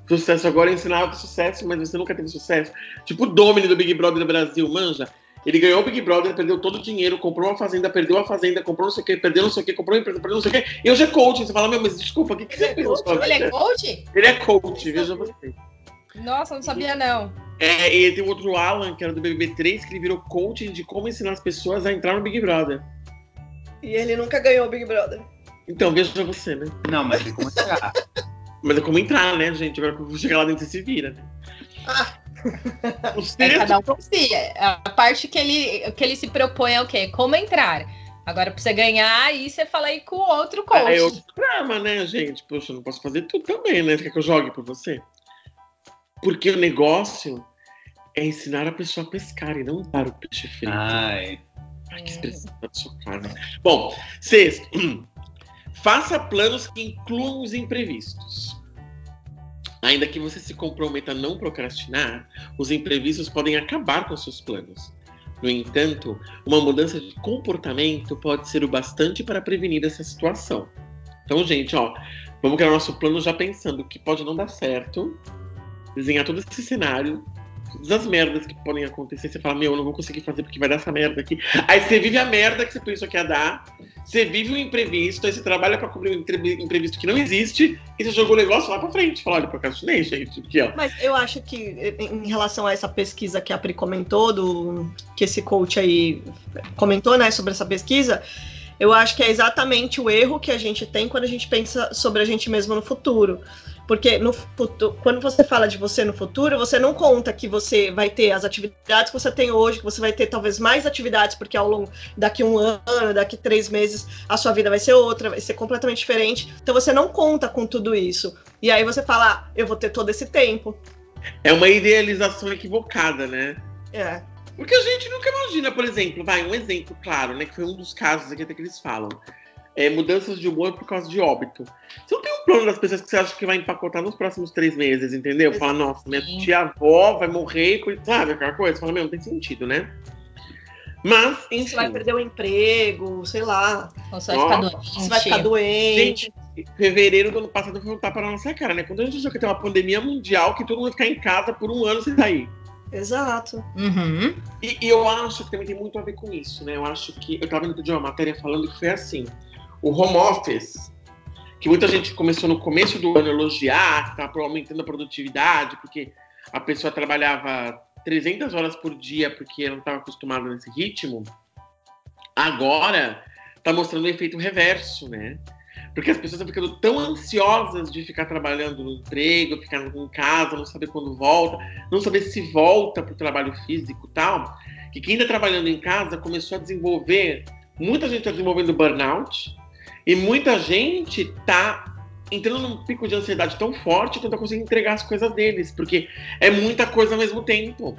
sucesso agora é ensinar a ter sucesso, mas você nunca teve sucesso. Tipo o Domini do Big Brother do Brasil, manja. Ele ganhou o Big Brother, perdeu todo o dinheiro, comprou uma fazenda, perdeu a fazenda, comprou não sei o que, perdeu não sei o que, comprou uma empresa, perdeu não sei o que. E hoje é coach. Você fala, meu, mas desculpa, o que, que você fez? Ele é coach? Ele é coach, veja você. Nossa, não sabia não. É, e tem outro Alan, que era do BBB3, que ele virou coaching de como ensinar as pessoas a entrar no Big Brother. E ele nunca ganhou o Big Brother. Então, veja você, né? Não, mas é como entrar. mas é como entrar, né, gente? Agora, chegar lá dentro, você se vira, né? Ah, Os é, cada um por si. A parte que ele, que ele se propõe é o quê? Como entrar. Agora, pra você ganhar, aí você fala aí com o outro coach. É outro drama, né, gente? Poxa, eu não posso fazer tudo também, né? Você quer que eu jogue por você? Porque o negócio é ensinar a pessoa a pescar e não dar o peixe frito. Ai. Ai, que expressão chocada. Bom, sexto. Faça planos que incluam os imprevistos. Ainda que você se comprometa a não procrastinar, os imprevistos podem acabar com seus planos. No entanto, uma mudança de comportamento pode ser o bastante para prevenir essa situação. Então, gente, ó, vamos criar nosso plano já pensando que pode não dar certo, desenhar todo esse cenário, todas as merdas que podem acontecer, você fala, meu, eu não vou conseguir fazer porque vai dar essa merda aqui. Aí você vive a merda que você pensou que ia dar, você vive um imprevisto, aí você trabalha para cobrir um imprevisto que não existe, e você jogou o negócio lá para frente. Fala, olha, procrastinei, gente. Aqui, ó. Mas eu acho que, em relação a essa pesquisa que a Pri comentou, do, que esse coach aí comentou, né, sobre essa pesquisa, eu acho que é exatamente o erro que a gente tem quando a gente pensa sobre a gente mesmo no futuro. Porque no futuro, quando você fala de você no futuro, você não conta que você vai ter as atividades que você tem hoje, que você vai ter talvez mais atividades, porque ao longo daqui um ano, daqui três meses, a sua vida vai ser outra, vai ser completamente diferente. Então você não conta com tudo isso. E aí você fala, ah, eu vou ter todo esse tempo. É uma idealização equivocada, né? É. Porque a gente nunca imagina, por exemplo, vai, um exemplo claro, né? Que foi um dos casos aqui até que eles falam é, mudanças de humor por causa de óbito. Você não tem um plano das pessoas que você acha que vai empacotar nos próximos três meses, entendeu? Fala, nossa, minha tia-avó vai morrer, sabe? Aquela coisa. Você fala, meu, não tem sentido, né? Mas, enfim. Você vai perder o emprego, sei lá. Ou você vai ficar doente. Você vai ficar doente. Gente, fevereiro do ano passado foi um tapa na nossa cara, né? Quando a gente achou que tem uma pandemia mundial, que todo mundo vai ficar em casa por um ano sem sair. Exato. Uhum. E, e, eu acho que também tem muito a ver com isso, né? Eu acho que. Eu tava vendo de uma matéria falando que foi assim o home office, que muita gente começou no começo do ano a elogiar, que estava aumentando a produtividade, porque a pessoa trabalhava 300 horas por dia porque ela não estava acostumada nesse ritmo, agora está mostrando o efeito reverso, né? Porque as pessoas estão ficando tão ansiosas de ficar trabalhando no emprego, ficar em casa, não saber quando volta, não saber se volta para o trabalho físico e tal, que quem está trabalhando em casa começou a desenvolver, muita gente está desenvolvendo burnout, e muita gente tá entrando num pico de ansiedade tão forte que não tá conseguindo entregar as coisas deles, porque é muita coisa ao mesmo tempo.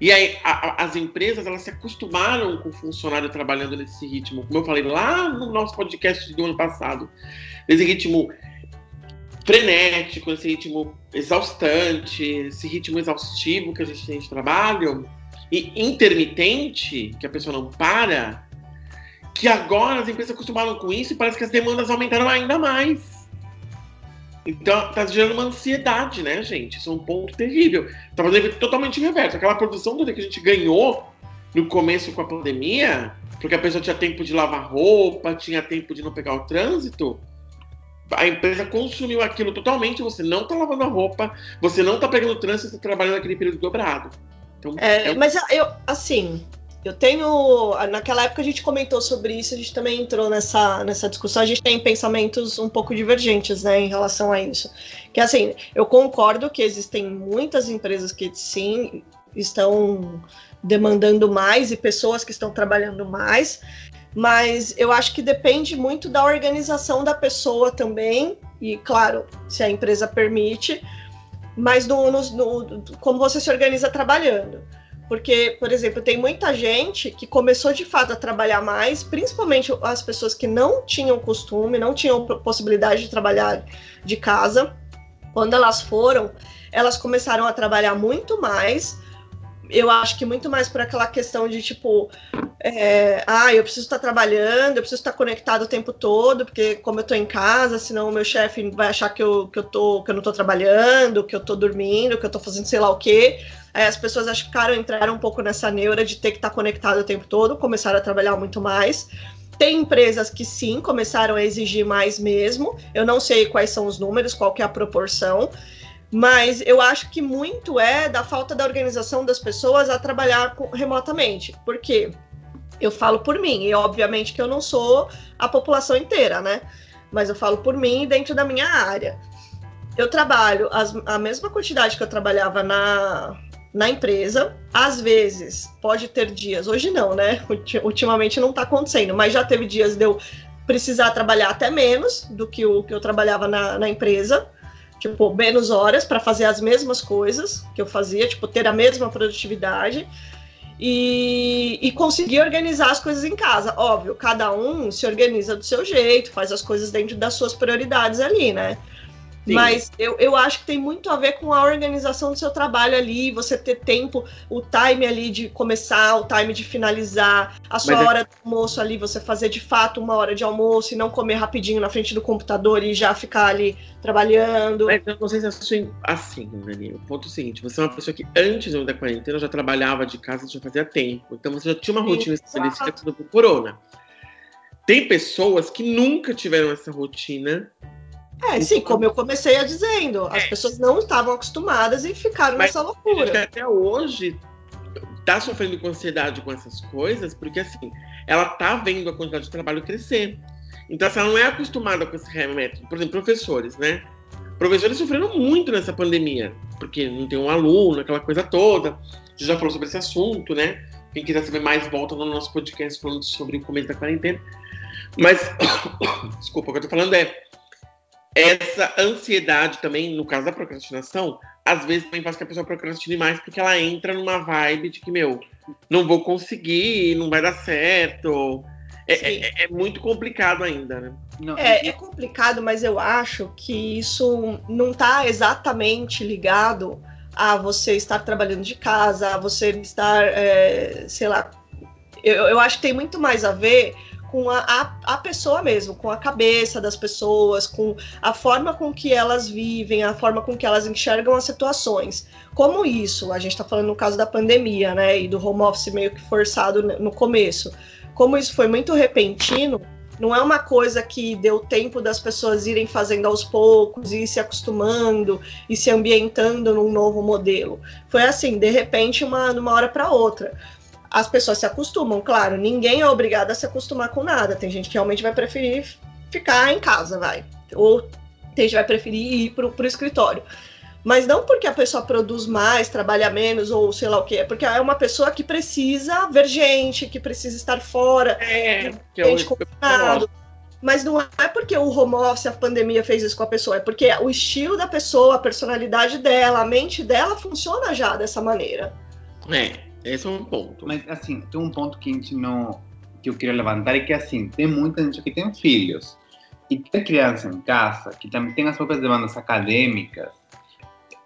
E aí, a, a, as empresas, elas se acostumaram com o funcionário trabalhando nesse ritmo. Como eu falei lá no nosso podcast do ano passado. Nesse ritmo frenético, esse ritmo exaustante, esse ritmo exaustivo que a gente tem de trabalho. E intermitente, que a pessoa não para, que agora as empresas acostumaram com isso e parece que as demandas aumentaram ainda mais. Então, tá gerando uma ansiedade, né, gente? Isso é um ponto terrível. Tá fazendo totalmente reverso. Aquela produção toda que a gente ganhou no começo com a pandemia, porque a pessoa tinha tempo de lavar roupa, tinha tempo de não pegar o trânsito, a empresa consumiu aquilo totalmente, você não está lavando a roupa, você não está pegando o trânsito, você está trabalhando naquele período dobrado. Então, é, é... Mas eu, assim, eu tenho. Naquela época a gente comentou sobre isso, a gente também entrou nessa, nessa discussão. A gente tem pensamentos um pouco divergentes, né, em relação a isso. Que assim, eu concordo que existem muitas empresas que sim estão demandando mais e pessoas que estão trabalhando mais, mas eu acho que depende muito da organização da pessoa também, e claro, se a empresa permite, mas no, no, no, como você se organiza trabalhando. Porque, por exemplo, tem muita gente que começou de fato a trabalhar mais, principalmente as pessoas que não tinham costume, não tinham possibilidade de trabalhar de casa. Quando elas foram, elas começaram a trabalhar muito mais. Eu acho que muito mais por aquela questão de tipo, é, ah, eu preciso estar trabalhando, eu preciso estar conectado o tempo todo, porque como eu estou em casa, senão o meu chefe vai achar que eu, que, eu tô, que eu não estou trabalhando, que eu estou dormindo, que eu estou fazendo sei lá o quê. Aí as pessoas acho que ficaram, entraram um pouco nessa neura de ter que estar conectado o tempo todo, começaram a trabalhar muito mais. Tem empresas que sim, começaram a exigir mais mesmo. Eu não sei quais são os números, qual que é a proporção, mas eu acho que muito é da falta da organização das pessoas a trabalhar remotamente. Por quê? Eu falo por mim, e obviamente que eu não sou a população inteira, né? Mas eu falo por mim dentro da minha área. Eu trabalho as, a mesma quantidade que eu trabalhava na, na empresa. Às vezes, pode ter dias, hoje não, né? Ultimamente não está acontecendo, mas já teve dias de eu precisar trabalhar até menos do que o que eu trabalhava na, na empresa. Tipo, menos horas para fazer as mesmas coisas que eu fazia, tipo, ter a mesma produtividade. E, e, conseguir organizar as coisas em casa. Óbvio, cada um se organiza do seu jeito, faz as coisas dentro das suas prioridades ali, né? Sim. Mas eu, eu acho que tem muito a ver com a organização do seu trabalho ali, você ter tempo, o time ali de começar, o time de finalizar, a sua Mas é hora é... do almoço ali, você fazer de fato uma hora de almoço e não comer rapidinho na frente do computador e já ficar ali trabalhando. Mas eu não sei se é assim, Dani. O ponto é o seguinte: você é uma pessoa que antes da quarentena já trabalhava de casa, já fazia tempo. Então você já tinha uma rotina estabelecida por corona. Tem pessoas que nunca tiveram essa rotina é, sim, como eu comecei a dizendo, as é. pessoas não estavam acostumadas e ficaram Mas nessa loucura. Até hoje tá sofrendo com ansiedade com essas coisas, porque assim, ela tá vendo a quantidade de trabalho crescer. Então, assim, ela não é acostumada com esse remédio. Por exemplo, professores, né? Professores sofreram muito nessa pandemia, porque não tem um aluno, aquela coisa toda. A gente já falou sobre esse assunto, né? Quem quiser saber mais, volta no nosso podcast falando sobre o começo da quarentena. Mas, desculpa, o que eu tô falando é essa ansiedade também, no caso da procrastinação, às vezes também faz que a pessoa procrastine mais porque ela entra numa vibe de que, meu, não vou conseguir, não vai dar certo. É, é, é muito complicado ainda, né? Não. É, é complicado, mas eu acho que isso não está exatamente ligado a você estar trabalhando de casa, a você estar, é, sei lá. Eu, eu acho que tem muito mais a ver com a, a, a, pessoa mesmo, com a cabeça das pessoas, com a forma com que elas vivem, a forma com que elas enxergam as situações. Como isso, a gente está falando no caso da pandemia, né, e do home office meio que forçado no começo, como isso foi muito repentino, não é uma coisa que deu tempo das pessoas irem fazendo aos poucos e se acostumando e se ambientando num novo modelo. Foi assim, de repente, uma, numa hora para outra as pessoas se acostumam, claro, ninguém é obrigado a se acostumar com nada. Tem gente que realmente vai preferir ficar em casa, vai. Ou tem gente que vai preferir ir pro, pro escritório. Mas não porque a pessoa produz mais, trabalha menos, ou sei lá o que, é porque é uma pessoa que precisa ver gente, que precisa estar fora, é, que é gente combinado. Mas não é porque o home office, a pandemia fez isso com a pessoa, é porque o estilo da pessoa, a personalidade dela, a mente dela funciona já dessa maneira. É, esse é um ponto. Mas, assim, tem um ponto que a gente não. que eu queria levantar, é que, assim, tem muita gente que tem filhos. E ter criança em casa, que também tem as próprias demandas acadêmicas,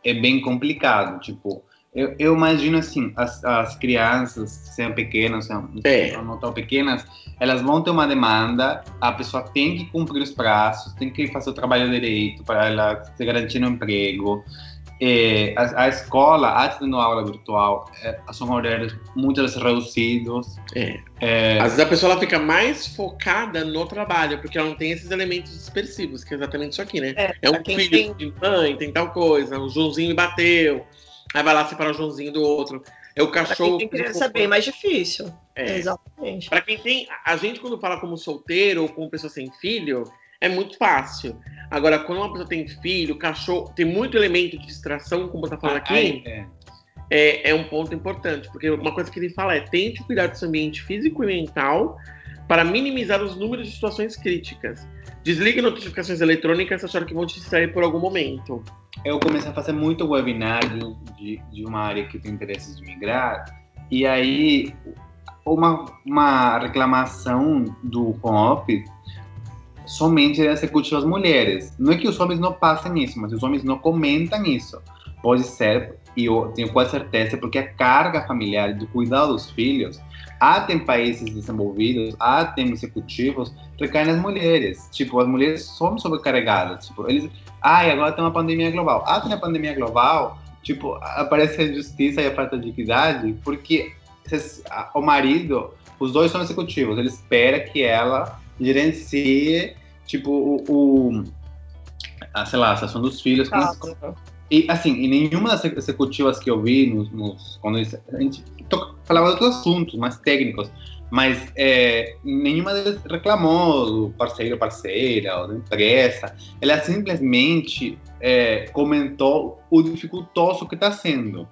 é bem complicado. Tipo, eu, eu imagino assim, as, as crianças, sejam pequenas, sejam é. não tão pequenas, elas vão ter uma demanda, a pessoa tem que cumprir os prazos, tem que fazer o trabalho direito para ela se garantir no emprego. É, a, a, escola, a tendo aula virtual, é, são horários vezes reduzidos. É. é. Às vezes a pessoa ela fica mais focada no trabalho, porque ela não tem esses elementos dispersivos, que é exatamente isso aqui, né? É, é um filho tem... de mãe, tem tal coisa, o Joãozinho me bateu, aí vai lá separar o Joãozinho do outro. É o cachorro. Pra quem tem criança é bem mais difícil. É. Exatamente. Para quem tem. A gente, quando fala como solteiro ou como pessoa sem filho, é muito fácil. Agora, quando uma pessoa tem filho, cachorro, tem muito elemento de distração, como você está falando aqui, é. É, é. um ponto importante. Porque uma coisa que ele fala é tente cuidar do seu ambiente físico e mental para minimizar os números de situações críticas. Desligue notificações eletrônicas achando que vão te distrair por algum momento. Eu comecei a fazer muito webinar de, de uma área que tem interesse de migrar, e aí uma, uma reclamação do home somente é executiva as mulheres. Não é que os homens não passem isso, mas os homens não comentam isso. Pode ser, e eu tenho quase certeza, porque a carga familiar do cuidado dos filhos, até em países desenvolvidos, até em executivos, recai nas mulheres. Tipo, as mulheres são sobrecarregadas. Tipo, eles, ai, agora tem uma pandemia global. Ah, tem a pandemia global, tipo, aparece a injustiça e a falta de equidade, porque o marido, os dois são executivos, ele espera que ela gerencie tipo, o, o a, sei lá, a situação dos filhos. Ah, e, assim, em nenhuma das executivas que eu vi, nos, nos quando a gente falava de outros assuntos mais técnicos, mas é, nenhuma deles reclamou do parceiro parceira ou da empresa. Ela simplesmente é, comentou o dificultoso que está sendo.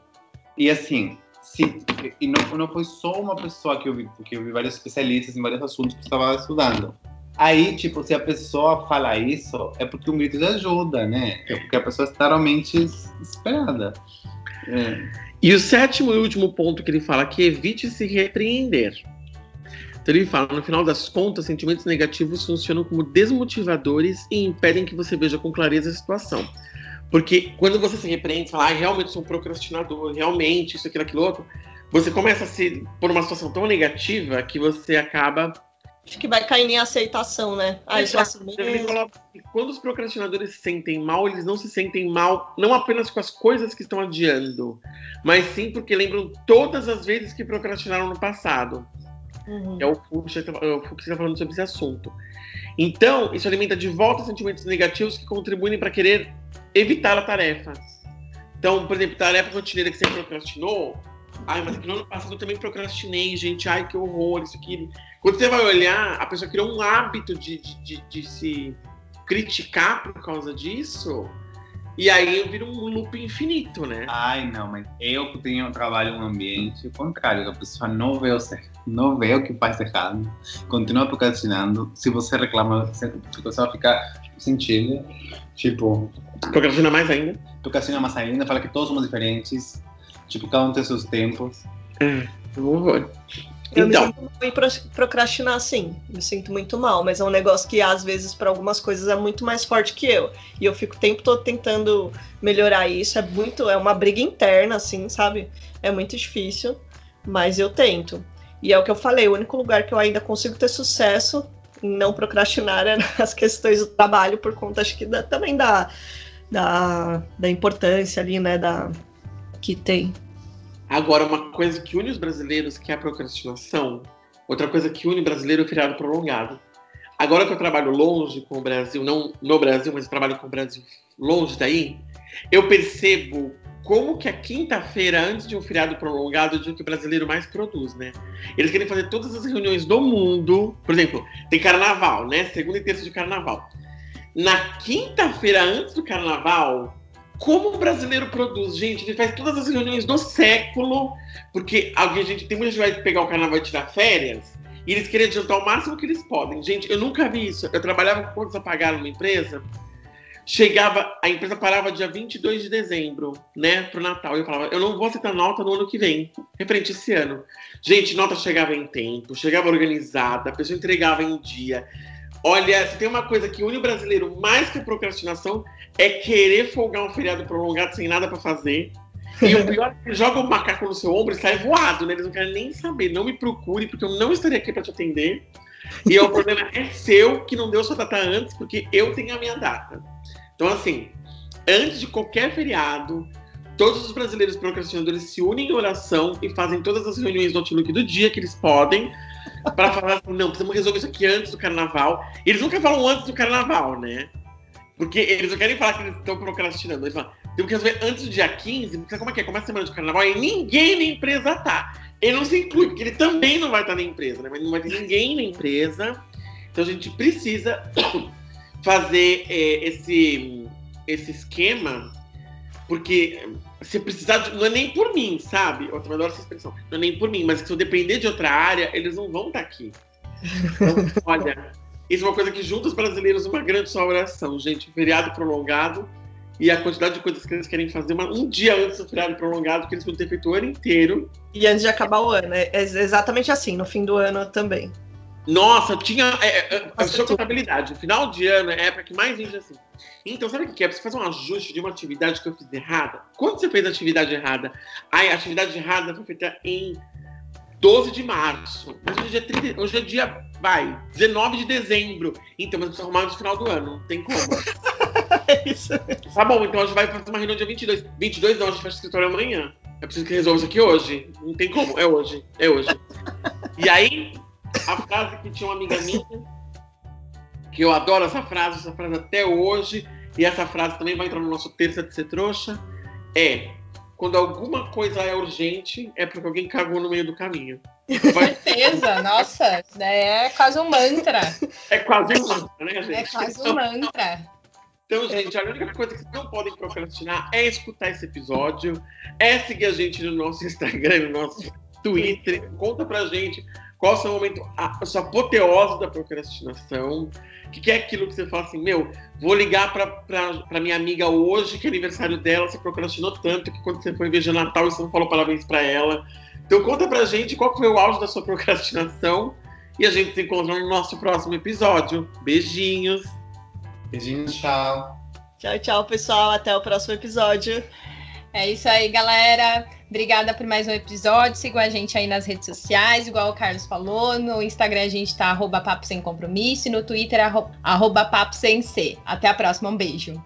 E assim, se, e não, não foi só uma pessoa que eu vi, porque eu vi vários especialistas em vários assuntos que estava estudando. Aí, tipo, se a pessoa fala isso, é porque o mito ajuda, né? É porque a pessoa está realmente esperada. É. E o sétimo e último ponto que ele fala que evite se repreender. Então ele fala, no final das contas, sentimentos negativos funcionam como desmotivadores e impedem que você veja com clareza a situação. Porque quando você se repreende, fala, ah, realmente sou um procrastinador, realmente isso, aquilo, aquilo outro, você começa a se por uma situação tão negativa que você acaba Acho que vai cair em aceitação, né? Ah, isso é assim mesmo. Quando os procrastinadores se sentem mal, eles não se sentem mal não apenas com as coisas que estão adiando, mas sim porque lembram todas as vezes que procrastinaram no passado. Uhum. É o Fux que está falando sobre esse assunto. Então, isso alimenta de volta sentimentos negativos que contribuem para querer evitar a tarefa. Então, por exemplo, tarefa rotineira que você procrastinou, Ai, mas no ano passado eu também procrastinei, gente. Ai, que horror, isso aqui. Quando você vai olhar, a pessoa criou um hábito de, de, de, de se criticar por causa disso. E aí eu viro um loop infinito, né? Ai, não, mas eu tenho trabalho em um ambiente contrário, a pessoa não vê o certo, não vê o que faz errado, continua procrastinando. Se você reclama, você vai ficar sentindo, tipo. Procrastina mais ainda? Procrastina mais ainda, fala que todos somos diferentes, Tipo, cada um tem seus tempos. É, horror. Eu então. me sinto em procrastinar, assim. Me sinto muito mal, mas é um negócio que às vezes para algumas coisas é muito mais forte que eu. E eu fico o tempo todo tentando melhorar isso. É muito, é uma briga interna, assim, sabe? É muito difícil, mas eu tento. E é o que eu falei, o único lugar que eu ainda consigo ter sucesso em não procrastinar é nas questões do trabalho, por conta, acho que da, também da, da, da importância ali, né, da, que tem. Agora, uma coisa que une os brasileiros, que é a procrastinação, outra coisa que une brasileiro é o feriado prolongado. Agora que eu trabalho longe com o Brasil, não no Brasil, mas trabalho com o Brasil longe daí, eu percebo como que a quinta-feira, antes de um feriado prolongado, é o dia que o brasileiro mais produz, né? Eles querem fazer todas as reuniões do mundo. Por exemplo, tem carnaval, né? Segunda e terça de carnaval. Na quinta-feira, antes do carnaval, como o brasileiro produz, gente, ele faz todas as reuniões do século, porque alguém, gente, tem muita gente vai pegar o carnaval e tirar férias, e eles querem adiantar o máximo que eles podem. Gente, eu nunca vi isso. Eu trabalhava com contas a pagar numa empresa, chegava, a empresa parava dia 22 de dezembro, né, pro Natal. E eu falava, eu não vou aceitar nota no ano que vem, referente esse ano. Gente, nota chegava em tempo, chegava organizada, a pessoa entregava em dia. Olha, se tem uma coisa que une o brasileiro mais que a procrastinação, é querer folgar um feriado prolongado sem nada para fazer. E o pior é que joga o macaco no seu ombro e sai voado, né? Eles não querem nem saber. Não me procure, porque eu não estaria aqui para te atender. E o problema é seu que não deu sua data antes, porque eu tenho a minha data. Então, assim, antes de qualquer feriado, todos os brasileiros procrastinadores se unem em oração e fazem todas as reuniões do Outlook do dia que eles podem para falar assim, não, precisamos resolver isso aqui antes do carnaval. E eles nunca falam antes do carnaval, né? Porque eles não querem falar que eles estão procrastinando. Eles falam, temos que resolver antes do dia 15, porque como é que é? Começa a semana de carnaval e ninguém na empresa tá. Ele não se inclui, porque ele também não vai estar na empresa, né? Mas não vai ter ninguém na empresa. Então a gente precisa fazer é, esse, esse esquema, porque se precisar, de, não é nem por mim, sabe? Eu também adoro essa expressão. Não é nem por mim, mas se eu depender de outra área, eles não vão estar aqui. Então, olha, isso é uma coisa que junta os brasileiros uma grande só oração, gente. Feriado prolongado e a quantidade de coisas que eles querem fazer uma, um dia antes do feriado prolongado, que eles vão ter feito o ano inteiro. E antes de acabar o ano. É exatamente assim, no fim do ano também. Nossa, tinha. É, é, a sua contabilidade. Final de ano é a época que mais gente assim. Então, sabe o que é? Você faz um ajuste de uma atividade que eu fiz errada. Quando você fez a atividade errada? Ai, a atividade errada foi feita em 12 de março. Hoje é dia 30, hoje é dia, vai, 19 de dezembro. Então, mas precisa arrumar no final do ano. Não tem como. é isso. Tá bom, então a gente vai fazer uma reunião dia 22. 22 não, a gente fecha o escritório amanhã. É preciso que resolva isso aqui hoje. Não tem como. É hoje. É hoje. E aí, a frase que tinha uma amiga minha, que eu adoro essa frase, essa frase até hoje, e essa frase também vai entrar no nosso terça de ser trouxa, é quando alguma coisa é urgente, é porque alguém cagou no meio do caminho. Vai... Certeza, nossa, é quase um mantra. É quase um mantra, né, gente? É quase um mantra. Então, gente, a única coisa que vocês não podem procrastinar é escutar esse episódio, é seguir a gente no nosso Instagram, no nosso Twitter. Conta pra gente qual é o seu momento, a, a sua apoteose da procrastinação? O que, que, é aquilo que você fala assim, meu, vou ligar para minha amiga hoje, que é aniversário dela, você procrastinou tanto que quando você foi ver Natal você não falou parabéns para ela. Então conta pra gente qual foi o auge da sua procrastinação e a gente se encontra no nosso próximo episódio. Beijinhos. Beijinhos, tchau. Tchau, tchau, pessoal. Até o próximo episódio. É isso aí, galera. Obrigada por mais um episódio. Sigam a gente aí nas redes sociais, igual o Carlos falou. No Instagram a gente tá arroba papo sem compromisso e no Twitter arroba papo sem ser. Até a próxima, um beijo.